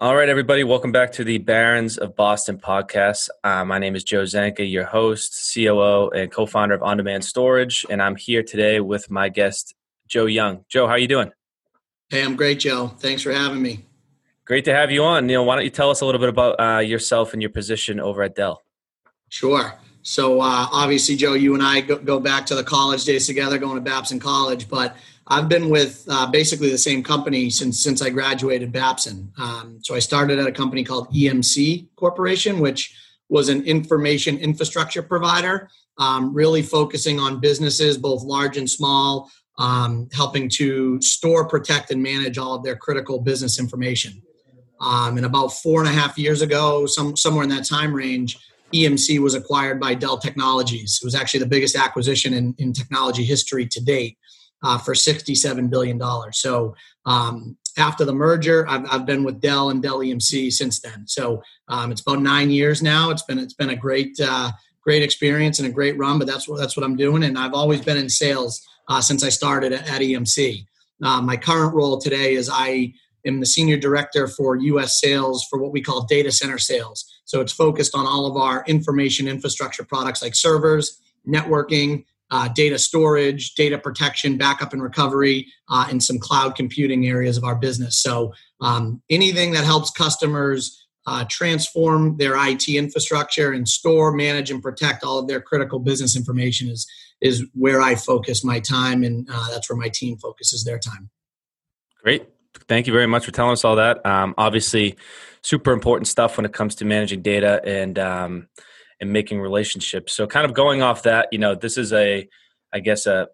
All right, everybody, welcome back to the Barons of Boston podcast. Uh, my name is Joe Zanka, your host, COO, and co-founder of On Demand Storage, and I'm here today with my guest, Joe Young. Joe, how are you doing? Hey, I'm great, Joe. Thanks for having me. Great to have you on. Neil, why don't you tell us a little bit about uh, yourself and your position over at Dell? Sure. So uh, obviously, Joe, you and I go, go, back to the college days together, going to Babson College, but I've been with uh, basically the same company since since I graduated Babson. Um, so I started at a company called EMC Corporation, which was an information infrastructure provider, um, really focusing on businesses, both large and small, um, helping to store, protect, and manage all of their critical business information. Um, and about four and a half years ago, some somewhere in that time range, EMC was acquired by Dell Technologies. It was actually the biggest acquisition in, in technology history to date uh, for $67 billion. So um, after the merger, I've, I've, been with Dell and Dell EMC since then. So um, it's about nine years now. It's been it's been a great uh, great experience and a great run. But that's what that's what I'm doing, and I've always been in sales uh, since I started at, at EMC. Uh, my current role today is I am the senior director for U.S. sales for what we call data center sales. So it's focused on all of our information infrastructure products like servers, networking, uh, data storage, data protection, backup and recovery, uh, and some cloud computing areas of our business. So um, anything that helps customers uh, transform their IT infrastructure and store, manage, and protect all of their critical business information is is where I focus my time, and uh, that's where my team focuses their time. Great, thank you very much for telling us all that. Um, obviously, super important stuff when it comes to managing data and um, and making relationships. So, kind of going off that, you know, this is a, I guess, a,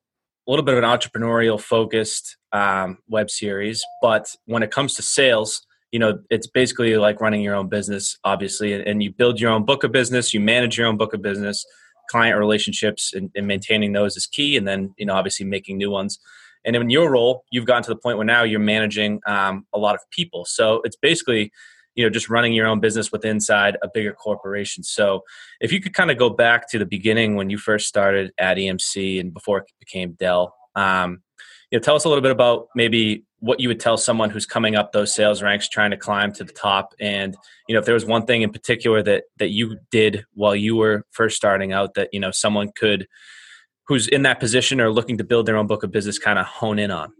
a little bit of an entrepreneurial focused um, web series. But when it comes to sales, you know, it's basically like running your own business, obviously, and you build your own book of business, you manage your own book of business, client relationships, and, and maintaining those is key. And then, you know, obviously making new ones. And in your role, you've gotten to the point where now you're managing um, a lot of people. So it's basically you know just running your own business with inside a bigger corporation. So if you could kind of go back to the beginning when you first started at emc and before it became dell um, you know tell us a little bit about maybe what you would tell someone who's coming up those sales ranks trying to climb to the top. And you know if there was one thing in particular that that you did while you were first starting out that you know someone could who's in that position or looking to build their own book of business kind of hone in on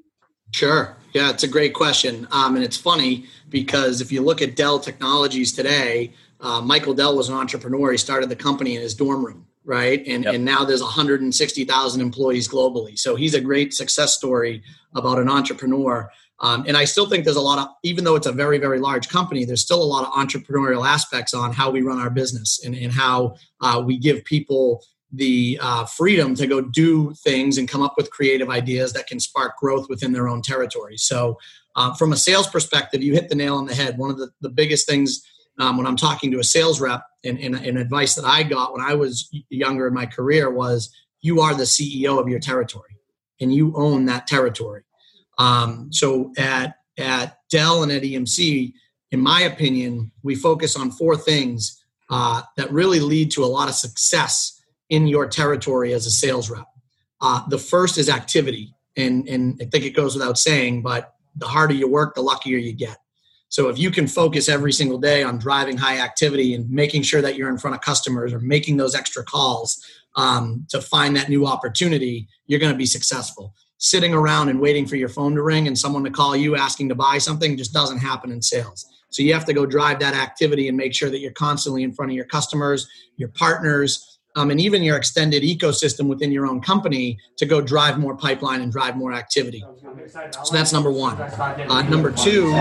Sure. Yeah, it's a great question. Um, and it's funny because if you look at Dell Technologies today, uh, Michael Dell was an entrepreneur. He started the company in his dorm room, right? And, yep. and now there's 160,000 employees globally. So he's a great success story about an entrepreneur. Um, and I still think there's a lot of, even though it's a very, very large company, there's still a lot of entrepreneurial aspects on how we run our business and, and how uh, we give people the uh, freedom to go do things and come up with creative ideas that can spark growth within their own territory. So, uh, from a sales perspective, you hit the nail on the head. One of the, the biggest things um, when I'm talking to a sales rep and, and, and advice that I got when I was younger in my career was you are the CEO of your territory and you own that territory. Um, so, at, at Dell and at EMC, in my opinion, we focus on four things uh, that really lead to a lot of success in your territory as a sales rep. Uh, the first is activity, and and I think it goes without saying, but the harder you work, the luckier you get. So if you can focus every single day on driving high activity and making sure that you're in front of customers or making those extra calls um, to find that new opportunity, you're going to be successful. Sitting around and waiting for your phone to ring and someone to call you asking to buy something just doesn't happen in sales. So you have to go drive that activity and make sure that you're constantly in front of your customers, your partners, um, and even your extended ecosystem within your own company to go drive more pipeline and drive more activity. So that's number one. Uh, number two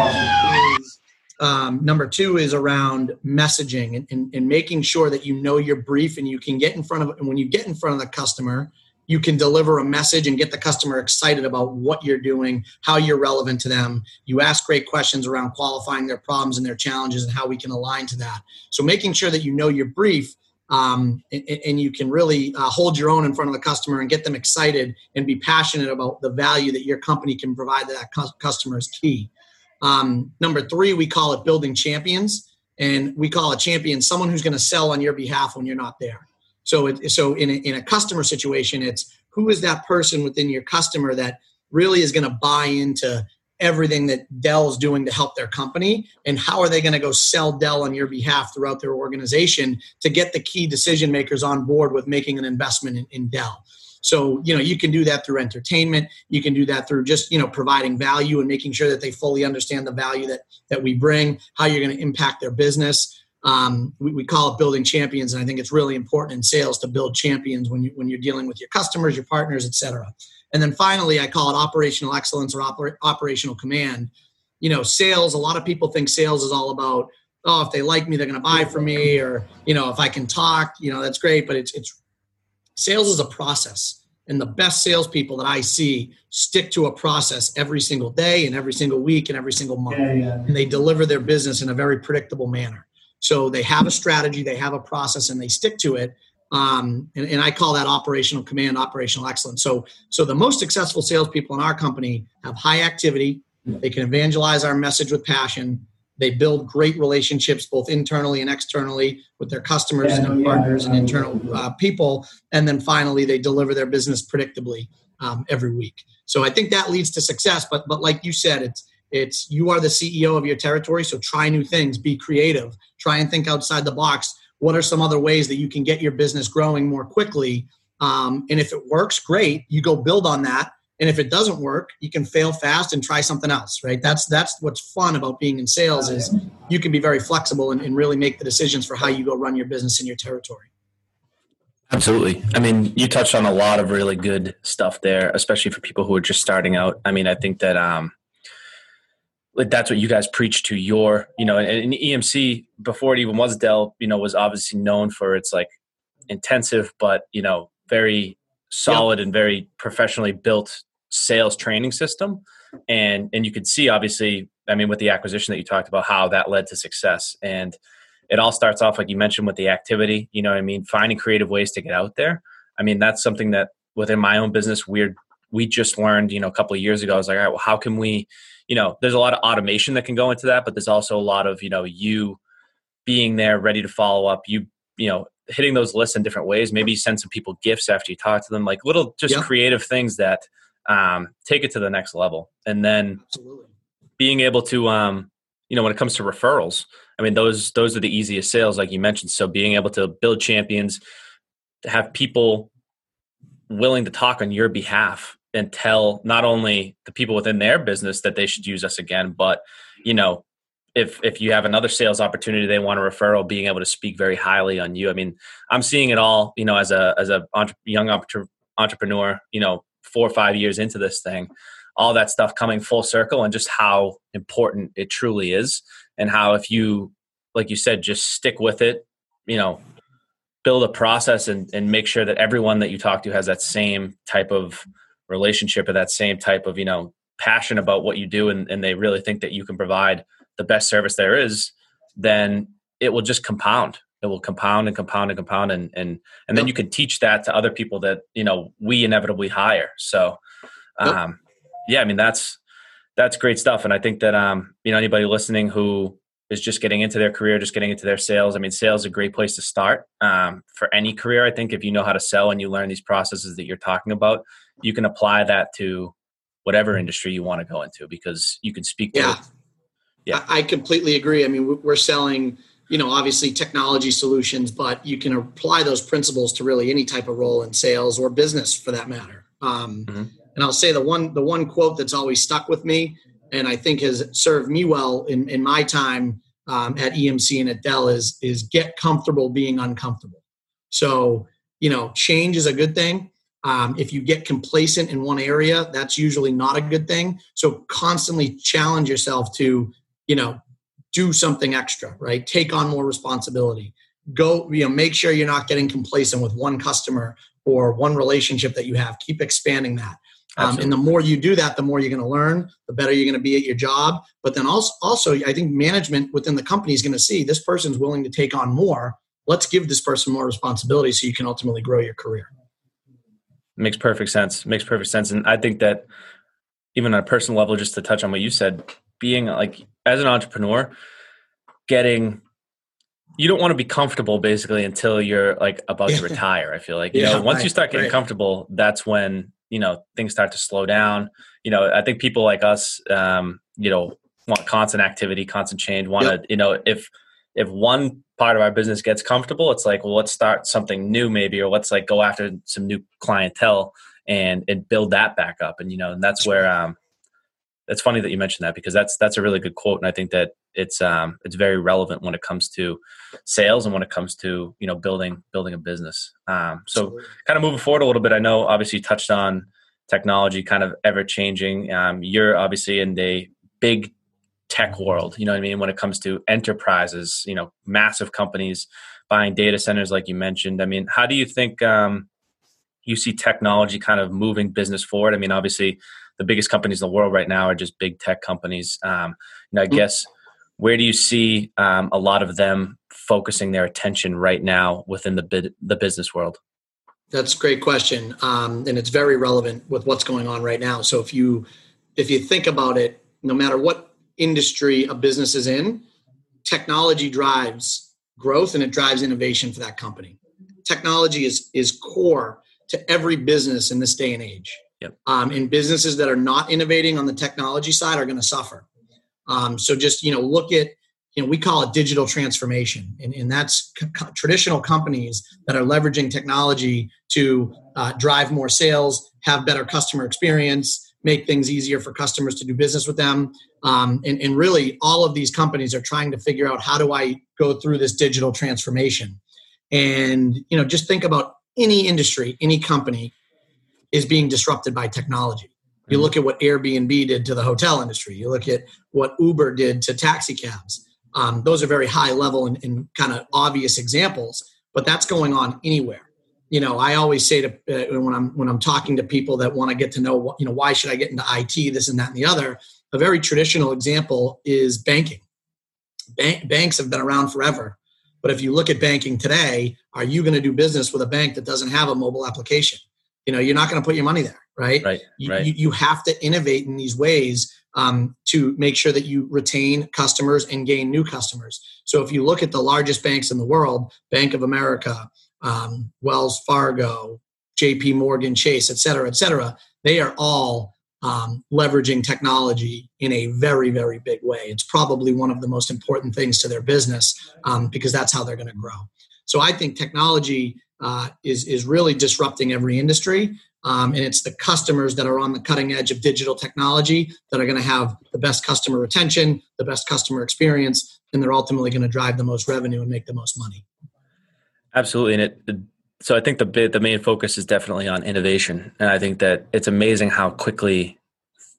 is um, number two is around messaging and, and, and, making sure that you know your brief and you can get in front of and when you get in front of the customer you can deliver a message and get the customer excited about what you're doing how you're relevant to them you ask great questions around qualifying their problems and their challenges and how we can align to that so making sure that you know your brief um, and, and, you can really uh, hold your own in front of the customer and get them excited and be passionate about the value that your company can provide to that customer is key. Um, number three, we call it building champions, and we call a champion someone who's going to sell on your behalf when you're not there. So, it, so in a, in a customer situation, it's who is that person within your customer that really is going to buy into everything that Dell is doing to help their company and how are they going to go sell Dell on your behalf throughout their organization to get the key decision makers on board with making an investment in, in Dell. So, you know, you can do that through entertainment. You can do that through just, you know, providing value and making sure that they fully understand the value that that we bring, how you're going to impact their business. Um, we, we call it building champions, and I think it's really important in sales to build champions when you when you're dealing with your customers, your partners, et cetera. And then finally, I call it operational excellence or oper- operational command. You know, sales. A lot of people think sales is all about oh, if they like me, they're going to buy from me, or you know, if I can talk, you know, that's great. But it's it's sales is a process, and the best salespeople that I see stick to a process every single day, and every single week, and every single month, yeah, yeah. and they deliver their business in a very predictable manner. So they have a strategy, they have a process, and they stick to it. Um, and, and, I call that operational command, operational excellence. So, so the most successful salespeople in our company have high activity. They can evangelize our message with passion. They build great relationships both internally and externally with their customers yeah, and their partners yeah, and internal uh, people. And then finally, they deliver their business predictably um, every week. So I think that leads to success. But but like you said, it's it's you are the CEO of your territory, so try new things, be creative, try and think outside the box. What are some other ways that you can get your business growing more quickly? Um, and if it works, great. You go build on that. And if it doesn't work, you can fail fast and try something else, right? That's that's what's fun about being in sales is you can be very flexible and, and really make the decisions for how you go run your business in your territory. Absolutely. I mean, you touched on a lot of really good stuff there, especially for people who are just starting out. I mean, I think that um, like that's what you guys preach to your you know and, and emc before it even was dell you know was obviously known for its like intensive but you know very solid yep. and very professionally built sales training system. And and you could see obviously i mean with the acquisition that you talked about how that led to success. And it all starts off like you mentioned with the activity you know i mean? Finding creative ways to get out there. I mean that's something that within my own business we're we just learned you know a couple of years ago i was like all right well how can we you know there's a lot of automation that can go into that but there's also a lot of you know you being there ready to follow up you you know hitting those lists in different ways maybe send some people gifts after you talk to them like little just yep. creative things that um, take it to the next level and then Absolutely. being able to um, you know when it comes to referrals i mean those those are the easiest sales like you mentioned so being able to build champions to have people willing to talk on your behalf and tell not only the people within their business that they should use us again, but you know, if if you have another sales opportunity they want a referral, being able to speak very highly on you. I mean, I'm seeing it all. You know, as a as a entre- young entrepreneur, you know, four or five years into this thing, all that stuff coming full circle, and just how important it truly is, and how if you, like you said, just stick with it, you know, build a process and and make sure that everyone that you talk to has that same type of relationship or that same type of you know passion about what you do and, and they really think that you can provide the best service there is then it will just compound. It will compound and compound and compound and and and then you can teach that to other people that you know we inevitably hire. So um yeah i mean that's that's great stuff. And i think that um you know anybody listening who is just getting into their career just getting into their sales i mean sales is a great place to start um, for any career i think if you know how to sell and you learn these processes that you're talking about you can apply that to whatever industry you want to go into because you can speak to yeah. It. Yeah, I completely agree. I mean, we're selling, you know, obviously technology solutions, but you can apply those principles to really any type of role in sales or business for that matter. Um, mm-hmm. And I'll say the one the one quote that's always stuck with me, and I think has served me well in, in my time um, at EMC and at Dell is is get comfortable being uncomfortable. So you know, change is a good thing um, if you get complacent in one area, that's usually not a good thing. So constantly challenge yourself to, you know, do something extra, right? Take on more responsibility. Go, you know, make sure you're not getting complacent with one customer or one relationship that you have. Keep expanding that. Um, and the more you do that, the more you're going to learn, the better you're going to be at your job. But then also, also, I think management within the company is going to see this person's willing to take on more. Let's give this person more responsibility so you can ultimately grow your career. Makes perfect sense. Makes perfect sense. And I think that even on a personal level, just to touch on what you said, being like as an entrepreneur, getting you don't want to be comfortable basically until you're like about to retire. I feel like you yeah, know once right, you start getting right. comfortable, that's when you know things start to slow down. You know i think people like us um, you know want constant activity constant change want to yep. you know if if one part of our business gets comfortable it's like well let's start something new maybe or let's like go after some new clientele and and build that back up. And you know and that's where um it's funny that you mentioned that because that's that's a really good quote and i think that it's um it's very relevant when it comes to sales and when it comes to you know building building a business. Um so Absolutely. kind of moving forward a little bit i know obviously you touched on technology kind of ever changing. Um you're obviously in the big tech world you know what i mean when it comes to enterprises you know massive companies buying data centers like you mentioned. I mean how do you think um you see technology kind of moving business forward? I mean obviously the biggest companies in the world right now are just big tech companies. Um, and I mm-hmm. guess where do you see um, a lot of them focusing their attention right now within the bid, the business world? That's a great question, um, and it's very relevant with what's going on right now. So if you if you think about it, no matter what industry a business is in, technology drives growth and it drives innovation for that company. Technology is is core to every business in this day and age. Yep. Um, and businesses that are not innovating on the technology side are going to suffer. Um, so just you know, look at you know we call it digital transformation, and, and that's traditional companies that are leveraging technology to uh, drive more sales, have better customer experience, make things easier for customers to do business with them. Um, and, and really, all of these companies are trying to figure out how do I go through this digital transformation. And you know, just think about any industry, any company is being disrupted by technology. You mm-hmm. look at what Airbnb did to the hotel industry. You look at what Uber did to taxi cabs. Um, those are very high level and, and kind of obvious examples, but that's going on anywhere. You know, I always say to uh, when I'm when I'm talking to people that want to get to know, what, you know, why should I get into IT, this and that and the other. A very traditional example is banking. Bank, banks have been around forever, but if you look at banking today, are you going to do business with a bank that doesn't have a mobile application? You know you're not going to put your money there right? Right, you, right. You, you have to innovate in these ways um, to make sure that you retain customers and gain new customers. So if you look at the largest banks in the world bank of america um, wells fargo jp morgan chase et cetera et cetera they are all um, leveraging technology in a very very big way. It's probably one of the most important things to their business um, because that's how they're going to grow. So i think technology uh, is is really disrupting every industry. Um, and it's the customers that are on the cutting edge of digital technology that are going to have the best customer retention, the best customer experience, and they're ultimately going to drive the most revenue and make the most money. Absolutely, and it. So I think the the main focus is definitely on innovation, and I think that it's amazing how quickly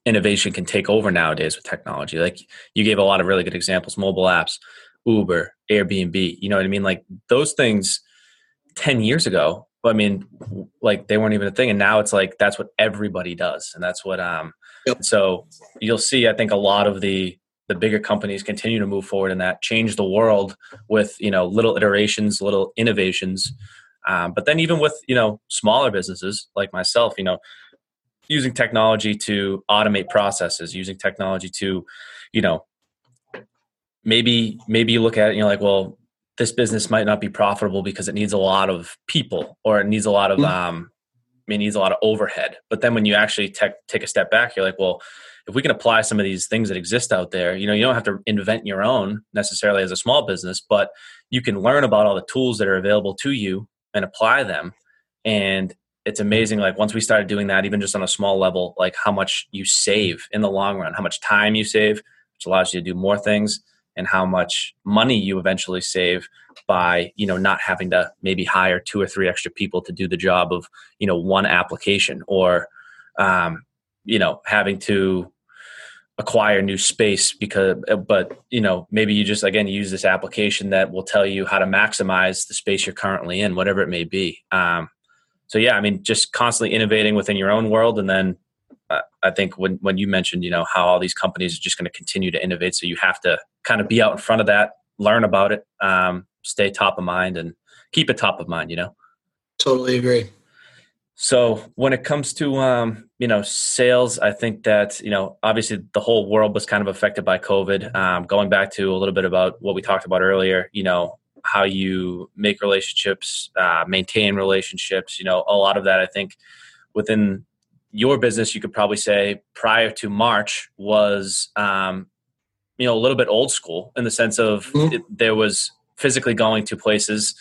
innovation can take over nowadays with technology. Like you gave a lot of really good examples: mobile apps, Uber, Airbnb. You know what I mean? Like those things 10 years ago but i mean like they weren't even a thing and now it's like that's what everybody does and that's what um yep. so you'll see i think a lot of the the bigger companies continue to move forward in that change the world with you know little iterations little innovations um, but then even with you know smaller businesses like myself you know using technology to automate processes using technology to you know maybe maybe you look at it and you're like well this business might not be profitable because it needs a lot of people or it needs a lot of mm-hmm. um I mean, it needs a lot of overhead. But then when you actually te- take a step back, you're like, well, if we can apply some of these things that exist out there, you know, you don't have to invent your own necessarily as a small business, but you can learn about all the tools that are available to you and apply them. And it's amazing, like once we started doing that, even just on a small level, like how much you save in the long run, how much time you save, which allows you to do more things and how much money you eventually save by you know not having to maybe hire two or three extra people to do the job of you know one application or um, you know having to acquire new space because but you know maybe you just again use this application that will tell you how to maximize the space you're currently in whatever it may be. Um, so yeah i mean just constantly innovating within your own world and then i think when when you mentioned you know how all these companies are just going to continue to innovate so you have to kind of be out in front of that, learn about it, um, stay top of mind, and keep it top of mind. You know. Totally agree. So when it comes to um, you know sales, I think that you know obviously the whole world was kind of affected by COVID. Um, going back to a little bit about what we talked about earlier, you know how you make relationships, uh, maintain relationships. You know a lot of that I think within your business, you could probably say prior to March was, um, you know, a little bit old school in the sense of mm-hmm. it, there was physically going to places,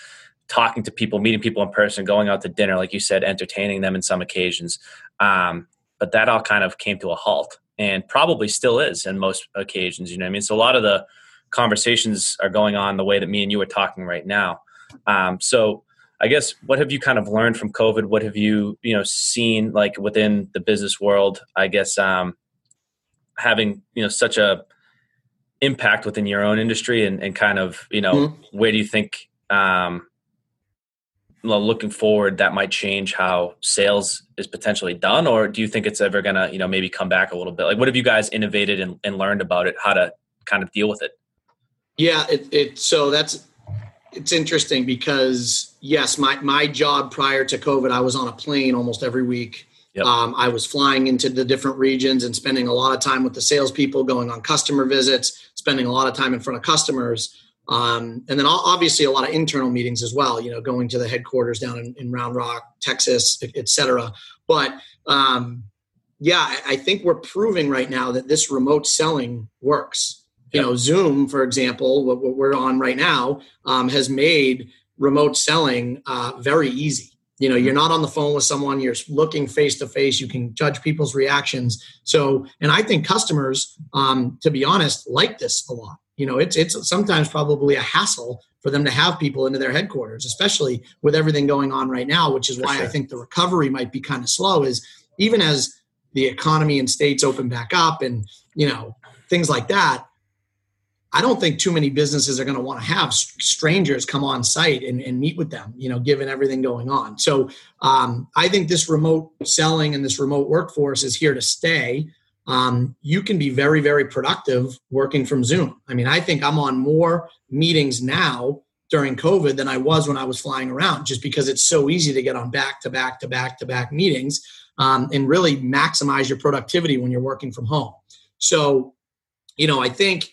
talking to people, meeting people in person, going out to dinner, like you said, entertaining them in some occasions. Um, but that all kind of came to a halt and probably still is in most occasions. You know I mean? So a lot of the conversations are going on the way that me and you are talking right now. Um, so I guess what have you kind of learned from COVID? What have you you know seen like within the business world? I guess um, having you know such a impact within your own industry and, and kind of you know mm-hmm. where do you think um, looking forward that might change how sales is potentially done or do you think it's ever gonna you know maybe come back a little bit like what have you guys innovated and, and learned about it how to kind of deal with it yeah it, it so that's it's interesting because yes my my job prior to covid i was on a plane almost every week yep. um, i was flying into the different regions and spending a lot of time with the salespeople going on customer visits spending a lot of time in front of customers um, and then obviously a lot of internal meetings as well, you know, going to the headquarters down in, in Round Rock, Texas, et cetera. But um, yeah, I think we're proving right now that this remote selling works. You know, Zoom, for example, what, what we're on right now, um, has made remote selling uh, very easy. You know, you're not on the phone with someone, you're looking face to face, you can judge people's reactions. So, and I think customers, um, to be honest, like this a lot you know it's it's sometimes probably a hassle for them to have people into their headquarters especially with everything going on right now which is why sure. i think the recovery might be kind of slow is even as the economy and states open back up and you know things like that i don't think too many businesses are going to want to have strangers come on site and, and, meet with them you know given everything going on so um, i think this remote selling and this remote workforce is here to stay um, you can be very, very productive working from Zoom. I mean, I think I'm on more meetings now during COVID than I was when I was flying around, just because it's so easy to get on back to back to back to back meetings um, and really maximize your productivity when you're working from home. So, you know, I think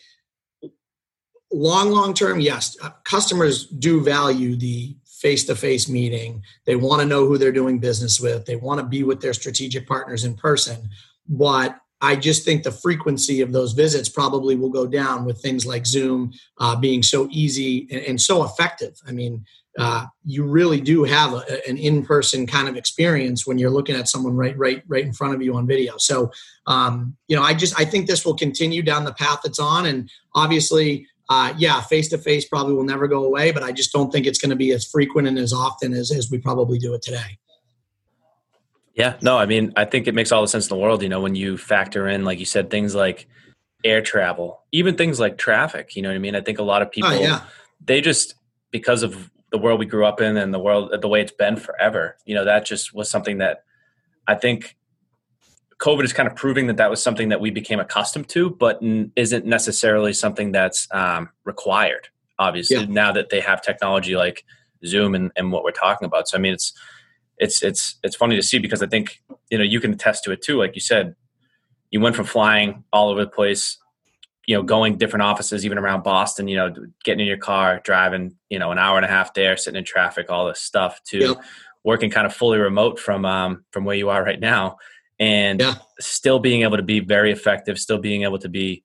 long, long term, yes, uh, customers do value the face to face meeting. They want to know who they're doing business with, they want to be with their strategic partners in person. But I just think the frequency of those visits probably will go down with things like Zoom uh, being so easy and, and, so effective. I mean, uh, you really do have a, an in-person kind of experience when you're looking at someone right, right, right in front of you on video. So, um, you know, I just I think this will continue down the path it's on, and obviously, uh, yeah, face to face probably will never go away, but I just don't think it's going to be as frequent and as often as as we probably do it today. Yeah, no, I mean, I think it makes all the sense in the world, you know, when you factor in, like you said, things like air travel, even things like traffic, you know what I mean? I think a lot of oh, people, oh, yeah. they just, because of the world we grew up in and the world, the way it's been forever, you know, that just was something that I think COVID is kind of proving that that was something that we became accustomed to, but n- isn't necessarily something that's um, required, obviously, yeah. now that they have technology like Zoom and, and what we're talking about. So, I mean, it's, it's it's it's funny to see because I think you know you can attest to it too. Like you said, you went from flying all over the place, you know, going different offices, even around Boston. You know, getting in your car, driving, you know, an hour and a half there, sitting in traffic, all this stuff, to yep. working kind of fully remote from um, from where you are right now, and yeah. still being able to be very effective, still being able to be.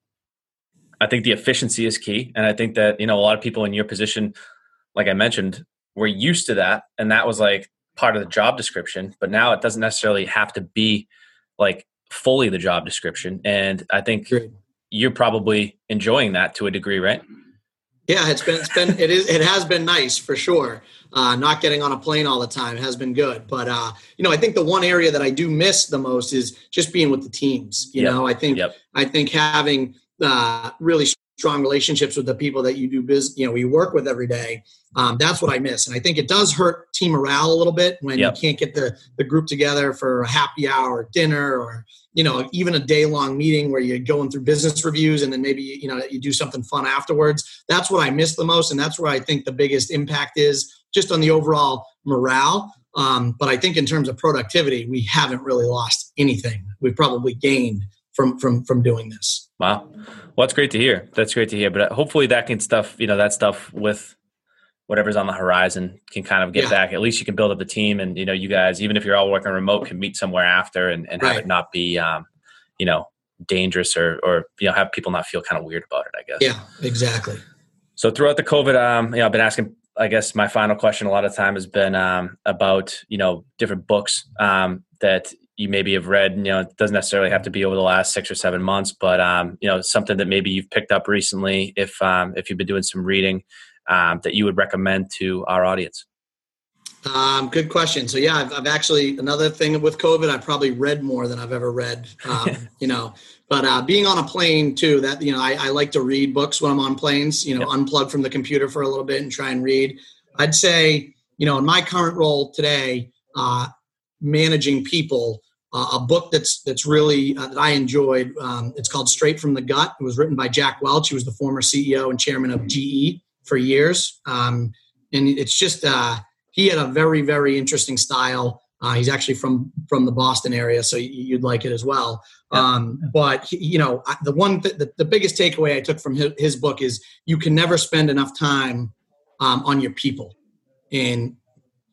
I think the efficiency is key, and I think that you know a lot of people in your position, like I mentioned, were used to that, and that was like part of the job description, but now it doesn't necessarily have to be like fully the job description. And I think Great. you're probably enjoying that to a degree, right? Yeah, it's been it's been it is it has been nice for sure. Uh, not getting on a plane all the time has been good, but uh, you know I think the one area that I do miss the most is just being with the teams. You yep. know, I think yep. I think having uh, really strong relationships with the people that you do business, you know, you work with every day. Um, that's what I miss, and I think it does hurt team morale a little bit when yep. you can't get the the group together for a happy hour, dinner, or you know, even a day long meeting where you're going through business reviews and then maybe you know you do something fun afterwards. That's what I miss the most, and that's where I think the biggest impact is just on the overall morale. Um, but I think in terms of productivity, we haven't really lost anything. We've probably gained from from from doing this. Wow. Well, that's great to hear. That's great to hear. But uh, hopefully that can stuff, you know, that stuff with whatever's on the horizon can kind of get yeah. back. At least you can build up the team, and you know, you guys, even if you're all working remote, can meet somewhere after and, and right. have it not be, um, you know, dangerous or or you know, have people not feel kind of weird about it. I guess. Yeah, exactly. So throughout the COVID, um, you know, I've been asking. I guess my final question a lot of time has been um, about you know different books um, that you maybe have read. You know, it doesn't necessarily have to be over the last six or seven months, but um, you know, something that maybe you've picked up recently, if um, if you've been doing some reading, um, that you would recommend to our audience. Um, good question. So yeah, I've, I've, actually another thing with COVID. I've probably read more than I've ever read. Um, you know, but uh, being on a plane too. That you know, I, I, like to read books when I'm on planes. You know, yep. unplug from the computer for a little bit and try and read. I'd say you know, in my current role today, uh, managing people. Uh, a book that's that's really uh, that I enjoyed. Um, it's called Straight from the Gut. It was written by Jack Welch. He was the former CEO and chairman of GE for years, um, and it's just uh, he had a very very interesting style. Uh, he's actually from from the Boston area, so you'd like it as well. Um, but you know, the one th- the, the biggest takeaway I took from his, his book is you can never spend enough time um, on your people. And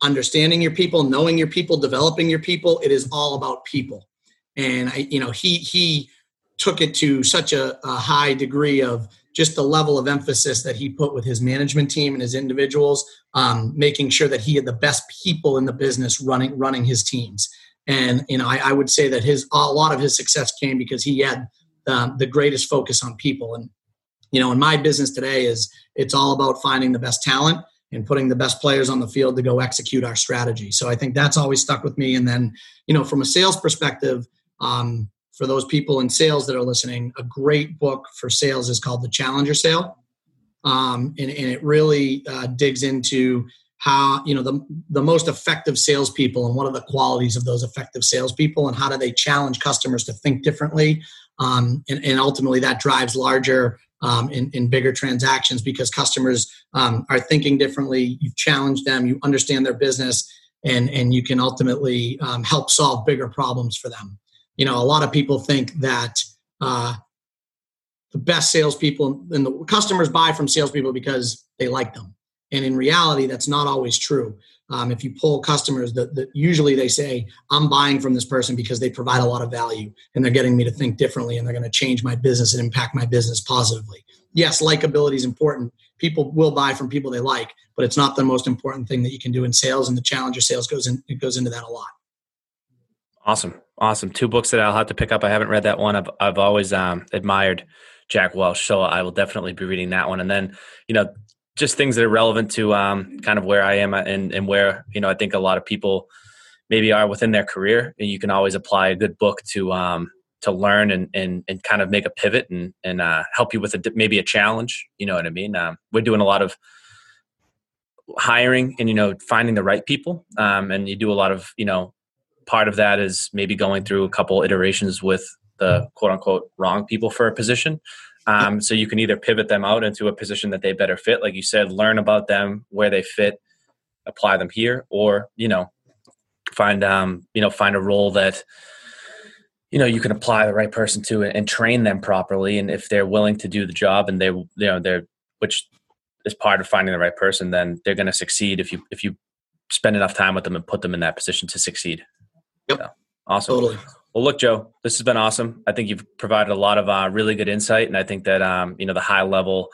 understanding your people, knowing your people, developing your people. It is all about people. And I, you know, he he took it to such a, a high degree of just the level of emphasis that he put with his management team and his individuals, um, making sure that he had the best people in the business running running his teams. And you know, I, I would say that his a lot of his success came because he had um, the greatest focus on people. And you know, in my business today is it's all about finding the best talent and putting the best players on the field to go execute our strategy. So I think that's always stuck with me. And then, you know, from a sales perspective, um, for those people in sales that are listening, a great book for sales is called The Challenger Sale. Um, and, and, it really uh, digs into how, you know, the, the most effective salespeople and what are the qualities of those effective salespeople and how do they challenge customers to think differently. Um, and, and ultimately that drives larger um, in, in, bigger transactions because customers um, are thinking differently. You've challenged them, you understand their business, and, and you can ultimately um, help solve bigger problems for them. You know, a lot of people think that uh, the best salespeople and the customers buy from salespeople because they like them. And in reality, that's not always true. Um, if you pull customers, that, that usually they say, "I'm buying from this person because they provide a lot of value and they're getting me to think differently and they're going to change my business and impact my business positively." Yes, likability is important. People will buy from people they like, but it's not the most important thing that you can do in sales. And the challenger sales goes in it goes into that a lot. Awesome, awesome. Two books that I'll have to pick up. I haven't read that one. I've I've always um, admired Jack Welch, so I will definitely be reading that one. And then, you know, just things that are relevant to um, kind of where I am and, and where you know I think a lot of people maybe are within their career, and you can always apply a good book to um, to learn and, and and kind of make a pivot and and uh, help you with a, maybe a challenge. You know what I mean? Um, we're doing a lot of hiring and you know finding the right people, um, and you do a lot of you know part of that is maybe going through a couple iterations with the quote unquote wrong people for a position um, so you can either pivot them out into a position that they better fit, like you said, learn about them, where they fit, apply them here, or you know, find um, you know, find a role that you know you can apply the right person to and, and train them properly. And if they're willing to do the job and they you know they're which is part of finding the right person, then they're going to succeed if you if you spend enough time with them and put them in that position to succeed. Yep. So, awesome. Totally. Well, look, Joe, this has been awesome. I think you've provided a lot of uh, really good insight, and I think that um, you know the high level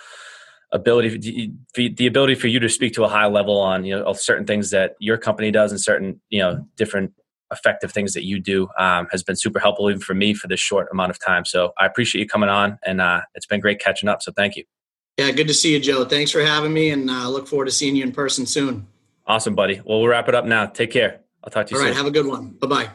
ability, the ability for you to speak to a high level on you know certain things that your company does and certain you know different effective things that you do um, has been super helpful even for me for this short amount of time. So I appreciate you coming on, and uh, it's been great catching up. So thank you. Yeah, good to see you, Joe. Thanks for having me, and uh, look forward to seeing you in person soon. Awesome, buddy. Well, we'll wrap it up now. Take care. I'll talk to you All soon. right, have a good one. Bye bye.